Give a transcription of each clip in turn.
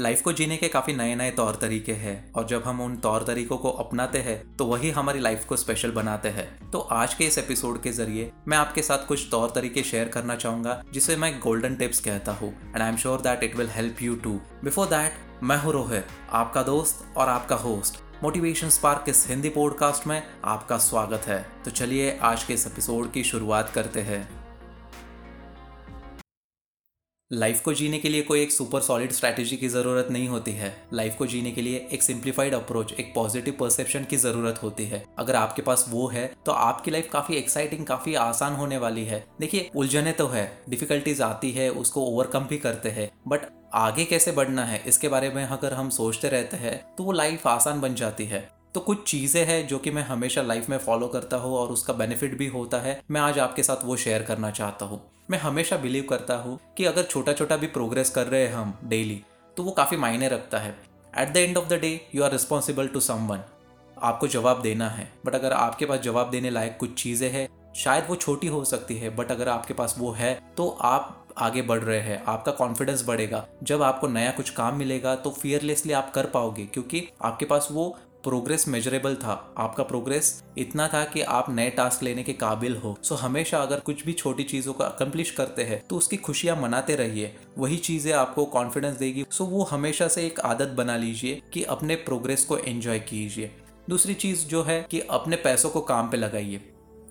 Life को जीने के काफ़ी नए नए तौर तरीके हैं और जब हम उन तौर तरीकों को अपनाते हैं तो वही हमारी लाइफ को स्पेशल बनाते हैं। तो आज के इस एपिसोड के ज़रिए मैं आपके साथ कुछ तौर तरीके शेयर करना चाहूँगा, जिसे मैं गोल्डन टिप्स कहता हूँ and I am sure that it will help you too before that मैं हूँ रोहित, आपका दोस्त और आपका होस्ट मोटिवेशन स्पार्क इस हिंदी पॉडकास्ट में आपका स्वागत है। तो चलिए आज के इस एपिसोड की शुरुआत करते हैं। लाइफ को जीने के लिए कोई एक सुपर सॉलिड स्ट्रैटेजी की ज़रूरत नहीं होती है। लाइफ को जीने के लिए एक सिंप्लीफाइड अप्रोच एक पॉजिटिव परसेप्शन की ज़रूरत होती है। अगर आपके पास वो है तो आपकी लाइफ काफ़ी एक्साइटिंग काफ़ी आसान होने वाली है। देखिए, उलझने तो है डिफिकल्टीज आती है, उसको ओवरकम भी करते हैं। बट आगे कैसे बढ़ना है, इसके बारे में अगर हम सोचते रहते हैं तो वो लाइफ आसान बन जाती है। तो कुछ चीज़ें हैं जो कि मैं हमेशा लाइफ में फॉलो करता हूँ और उसका बेनिफिट भी होता है। मैं आज आपके साथ वो शेयर करना चाहता हूँ। मैं हमेशा बिलीव करता हूँ कि अगर छोटा छोटा भी प्रोग्रेस कर रहे हैं हम डेली तो वो काफ़ी मायने रखता है। At the end of the day you are responsible to someone आपको जवाब देना है। बट अगर आपके पास जवाब देने लायक कुछ चीज़ें हैं, शायद वो छोटी हो सकती है बट अगर आपके पास वो है तो आप आगे बढ़ रहे हैं। आपका कॉन्फिडेंस बढ़ेगा। जब आपको नया कुछ काम मिलेगा तो फियरलेसली आप कर पाओगे, क्योंकि आपके पास वो प्रोग्रेस मेजरेबल था। आपका प्रोग्रेस इतना था कि आप नए टास्क लेने के काबिल हो। सो हमेशा अगर कुछ भी छोटी चीज़ों को अकम्प्लिश करते हैं तो उसकी खुशियाँ मनाते रहिए। वही चीज़ें आपको कॉन्फिडेंस देगी। सो वो हमेशा से एक आदत बना लीजिए कि अपने प्रोग्रेस को एंजॉय कीजिए। दूसरी चीज़ जो है कि अपने पैसों को काम पे लगाइए।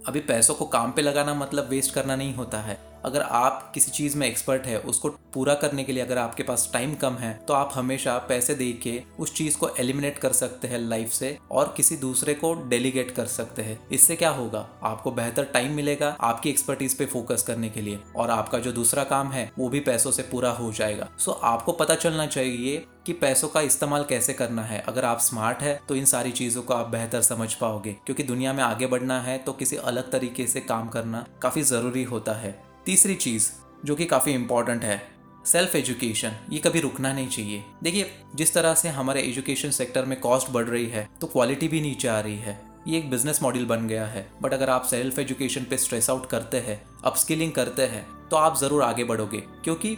अभी पैसों को काम पे लगाना मतलब वेस्ट करना नहीं होता है। अगर आप किसी चीज़ में एक्सपर्ट है, उसको पूरा करने के लिए अगर आपके पास टाइम कम है तो आप हमेशा पैसे दे के उस चीज़ को एलिमिनेट कर सकते हैं लाइफ से और किसी दूसरे को डेलीगेट कर सकते हैं। इससे क्या होगा? आपको बेहतर टाइम मिलेगा आपकी एक्सपर्टीज पे फोकस करने के लिए और आपका जो दूसरा काम है, वो भी पैसों से पूरा हो जाएगा। सो आपको पता चलना चाहिए कि पैसों का इस्तेमाल कैसे करना है। अगर आप स्मार्ट है तो इन सारी चीज़ों को आप बेहतर समझ पाओगे। क्योंकि दुनिया में आगे बढ़ना है तो किसी अलग तरीके से काम करना काफ़ी ज़रूरी होता है। तीसरी चीज़ जो कि काफ़ी इंपॉर्टेंट है सेल्फ एजुकेशन ये कभी रुकना नहीं चाहिए। देखिए, जिस तरह से हमारे एजुकेशन सेक्टर में कॉस्ट बढ़ रही है तो क्वालिटी भी नीचे आ रही है। ये एक बिज़नेस मॉडल बन गया है। बट अगर आप सेल्फ एजुकेशन पे स्ट्रेस आउट करते हैं अपस्किलिंग करते हैं तो आप ज़रूर आगे बढ़ोगे। क्योंकि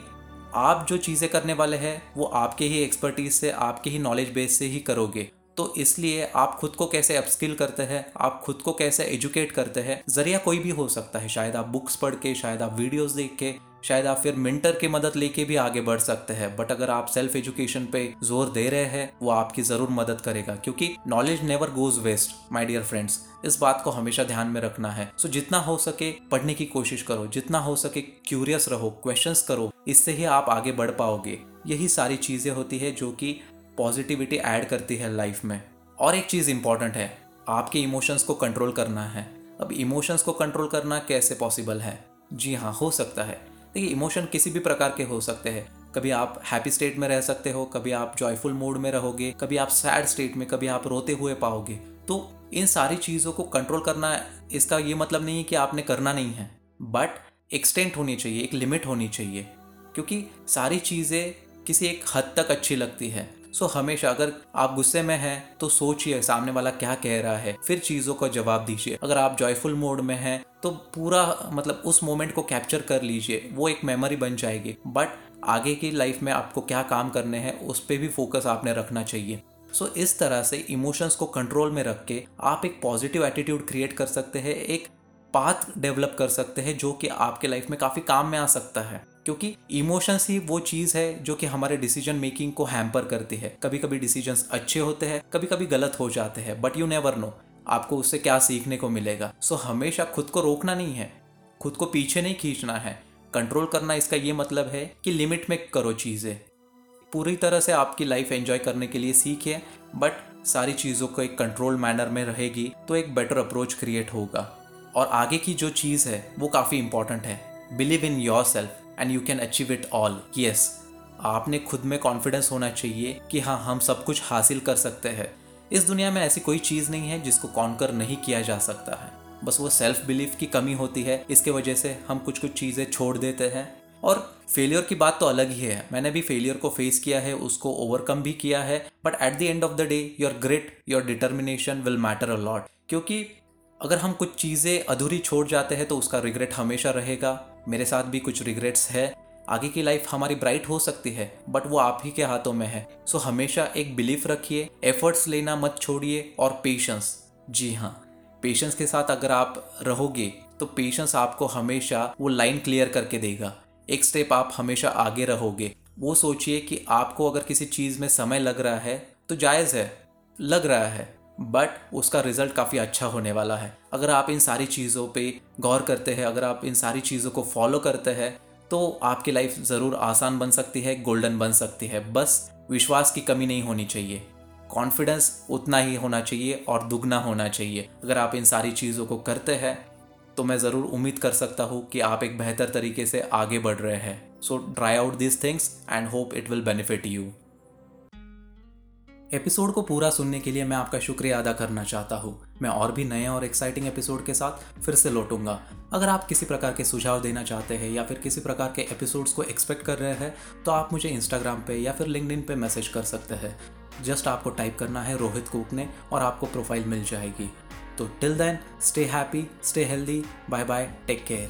आप जो चीज़ें करने वाले हैं, वो आपके ही एक्सपर्टीज से, आपके ही नॉलेज बेस से ही करोगे। तो इसलिए आप खुद को कैसे अपस्किल करते हैं आप खुद को कैसे एजुकेट करते हैं ज़रिया कोई भी हो सकता है। शायद आप बुक्स पढ़ के शायद आप वीडियोस देख के शायद आप फिर मिंटर की मदद लेके भी आगे बढ़ सकते हैं। बट अगर आप सेल्फ एजुकेशन पे ज़ोर दे रहे हैं वो आपकी ज़रूर मदद करेगा क्योंकि knowledge never goes waste my dear friends इस बात को हमेशा ध्यान में रखना है। सो so, जितना हो सके पढ़ने की कोशिश करो जितना हो सके क्यूरियस रहो क्वेश्चंस करो इससे ही आप आगे बढ़ पाओगे। यही सारी चीज़ें होती है जो कि पॉजिटिविटी ऐड करती है लाइफ में। और एक चीज़ इंपॉर्टेंट है, आपके इमोशंस को कंट्रोल करना है। अब इमोशंस को कंट्रोल करना कैसे पॉसिबल है? जी हाँ हो सकता है। देखिए इमोशन किसी भी प्रकार के हो सकते हैं। कभी आप हैप्पी स्टेट में रह सकते हो, कभी आप जॉयफुल मूड में रहोगे, कभी आप सैड स्टेट में, कभी आप रोते हुए पाओगे। तो इन सारी चीज़ों को कंट्रोल करना, इसका ये मतलब नहीं है कि आपने करना नहीं है। बट एक्सटेंट होनी चाहिए, एक लिमिट होनी चाहिए। क्योंकि सारी चीज़ें किसी एक हद तक अच्छी लगती है। सो हमेशा अगर आप गुस्से में हैं तो सोचिए सामने वाला क्या कह रहा है। फिर चीज़ों का जवाब दीजिए। अगर आप जॉयफुल मोड में हैं तो पूरा मतलब उस मोमेंट को कैप्चर कर लीजिए। वो एक मेमोरी बन जाएगी। बट आगे की लाइफ में आपको क्या काम करने हैं उस पर भी फोकस आपने रखना चाहिए। सो so, इस तरह से इमोशंस को कंट्रोल में रख के आप एक पॉजिटिव एटीट्यूड क्रिएट कर सकते हैं एक पाथ डेवलप कर सकते हैं जो कि आपके लाइफ में काफ़ी काम में आ सकता है। क्योंकि इमोशंस ही वो चीज़ है जो कि हमारे डिसीज़न मेकिंग को हैम्पर करती है। कभी कभी डिसीजंस अच्छे होते हैं कभी कभी गलत हो जाते हैं बट यू नेवर नो आपको उससे क्या सीखने को मिलेगा। सो so, हमेशा खुद को रोकना नहीं है खुद को पीछे नहीं खींचना है। कंट्रोल करना इसका ये मतलब है कि लिमिट में करो चीज़ें। पूरी तरह से आपकी लाइफ एंजॉय करने के लिए सीखिए बट सारी चीज़ों को एक कंट्रोल मैनर में रहेगी तो एक बेटर अप्रोच क्रिएट होगा। और आगे की जो चीज़ है वो काफ़ी इंपॉर्टेंट है। Believe in yourself and you can achieve it all yes आपने खुद में कॉन्फिडेंस होना चाहिए कि हाँ हम सब कुछ हासिल कर सकते हैं। इस दुनिया में ऐसी कोई चीज़ नहीं है जिसको कॉन्कर नहीं किया जा सकता है। बस वो सेल्फ बिलीफ की कमी होती है, इसके वजह से हम कुछ कुछ चीज़ें छोड़ देते हैं। और फेलियर की बात तो अलग ही है। मैंने भी फेलियर को फेस किया है, उसको ओवरकम भी किया है but at the end of the day your great your determination will matter a lot क्योंकि अगर हम कुछ चीज़ें अधूरी छोड़ जाते हैं तो उसका रिग्रेट हमेशा रहेगा। मेरे साथ भी कुछ रिग्रेट्स है। आगे की लाइफ हमारी ब्राइट हो सकती है बट वो आप ही के हाथों में है। सो हमेशा एक बिलीफ रखिए एफर्ट्स लेना मत छोड़िए और पेशेंस जी हाँ पेशेंस के साथ अगर आप रहोगे तो पेशेंस आपको हमेशा वो लाइन क्लियर करके देगा। एक स्टेप आप हमेशा आगे रहोगे। वो सोचिए कि आपको अगर किसी चीज़ में समय लग रहा है तो जायज़ है। लग रहा है। बट उसका रिज़ल्ट काफ़ी अच्छा होने वाला है। अगर आप इन सारी चीज़ों पे गौर करते हैं, अगर आप इन सारी चीज़ों को फॉलो करते हैं तो आपकी लाइफ ज़रूर आसान बन सकती है गोल्डन बन सकती है। बस विश्वास की कमी नहीं होनी चाहिए। कॉन्फिडेंस उतना ही होना चाहिए और दुगना होना चाहिए। अगर आप इन सारी चीज़ों को करते हैं तो मैं ज़रूर उम्मीद कर सकता हूँ कि आप एक बेहतर तरीके से आगे बढ़ रहे हैं। So try out this things and hope it will benefit you episode को पूरा सुनने के लिए मैं आपका शुक्रिया अदा करना चाहता हूँ। मैं और भी नए और एक्साइटिंग एपिसोड के साथ फिर से लौटूँगा। अगर आप किसी प्रकार के सुझाव देना चाहते हैं या फिर किसी प्रकार के एपिसोड्स को एक्सपेक्ट कर रहे हैं तो आप मुझे इंस्टाग्राम पे या फिर लिंकड पे मैसेज कर सकते हैं। जस्ट आपको टाइप करना है रोहित कुकने और आपको प्रोफ़ाइल मिल जाएगी। तो till then stay happy stay healthy bye bye take care